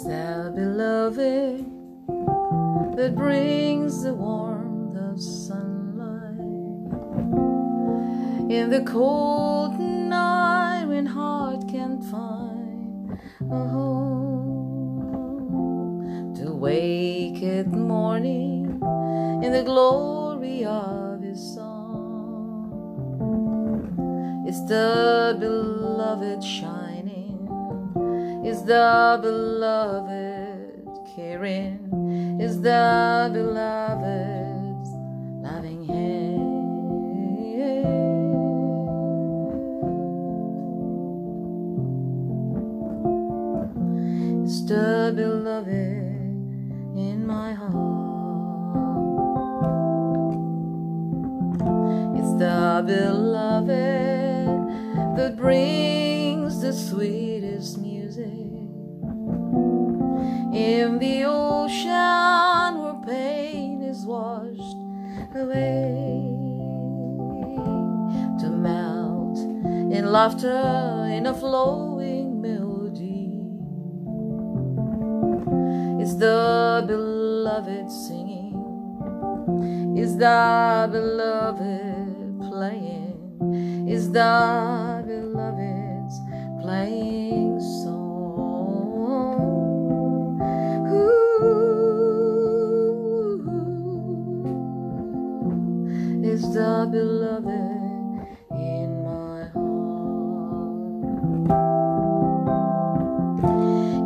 beloved that brings the warmth of sunlight. In the cold night when heart can't find a home to wake at morning in the glory of his song. Is the beloved shining is the beloved caring is the beloved's loving hand. Is the beloved in my heart. It's the beloved that brings in the ocean where pain is washed away to melt in laughter in a flowing melody. Is the beloved singing? Is the beloved playing? Is the is the beloved in my heart.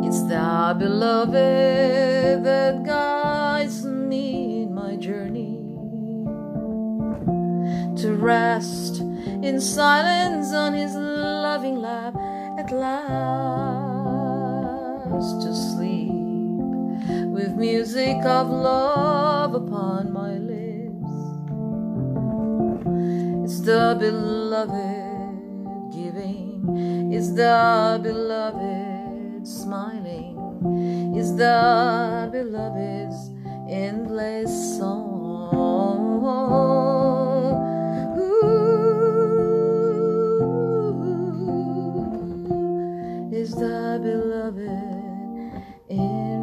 It's the beloved that guides me in my journey. To rest in silence on his loving lap at last. To sleep with music of love upon my lips the beloved giving Is the beloved smiling is the beloved's endless song. Is the beloved in